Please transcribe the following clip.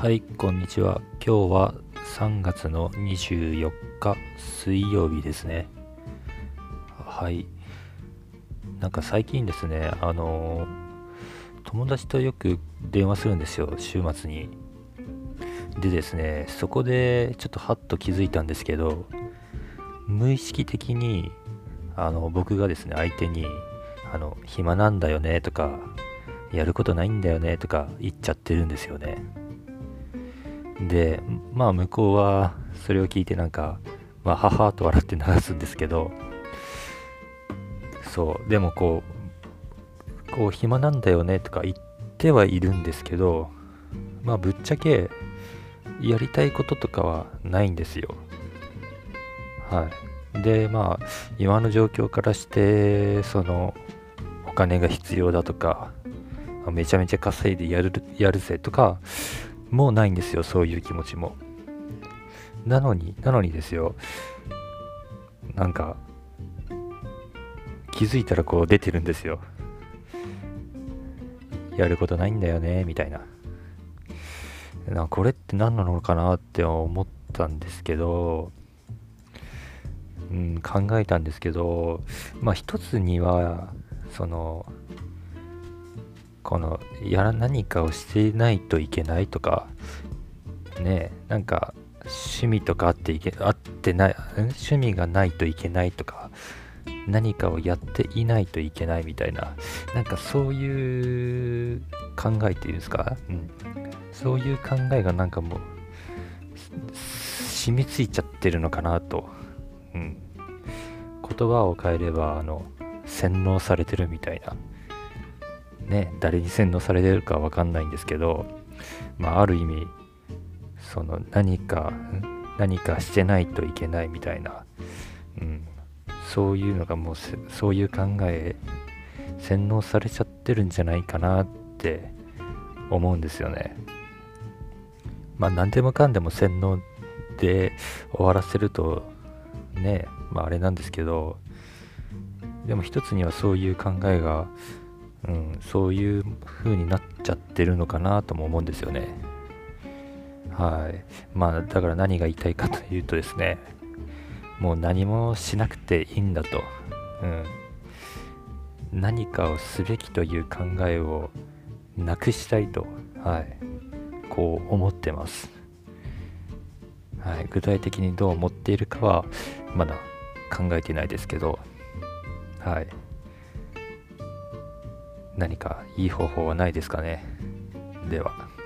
はい、こんにちは。今日は3月の24日水曜日ですね。はい。なんか最近ですね、あの友達とよく電話するんですよ、週末に。でですね、そこでちょっとハッと気づいたんですけど、無意識的にあの僕がですね、相手に、あの、暇なんだよねとか、やることないんだよねとか言っちゃってるんですよね。で、まあ向こうはそれを聞いてなんか、まあ母と笑って流すんですけど、そう、でもこう、こう暇なんだよねとか言ってはいるんですけど、まあぶっちゃけやりたいこととかはないんですよ。はい。で、まあ今の状況からして、そのお金が必要だとか、めちゃめちゃ稼いでやるやるぜとか、もうないんですよ、そういう気持ちも。なのに、なのにですよ、なんか、気づいたらこう出てるんですよ。やることないんだよね、みたいな。なこれって何なのかなって思ったんですけど、うん、考えたんですけど、まあ一つには、その、このやら何かをしてないといけないとかねなんか趣味とかあっていけあってない趣味がないといけないとか何かをやっていないといけないみたいななんかそういう考えっていうんですか、うん、そういう考えがなんかもう染みついちゃってるのかなと、うん、言葉を変えればあの洗脳されてるみたいな。ね、誰に洗脳されてるかわかんないんですけど、まあ、ある意味、その何か、何かしてないといけないみたいな、うん、そういうのがもう、そういう考え、洗脳されちゃってるんじゃないかなって思うんですよね。まあ、何でもかんでも洗脳で終わらせると、ね、まあ、あれなんですけど、でも一つにはそういう考えがうん、そういう風になっちゃってるのかなとも思うんですよね。はい。まあ、だから何が言いたいかというとですね、もう何もしなくていいんだと。うん。何かをすべきという考えをなくしたいと、はい。こう思ってます。はい。具体的にどう思っているかは、まだ考えてないですけど、はい。何かいい方法はないですかねでは。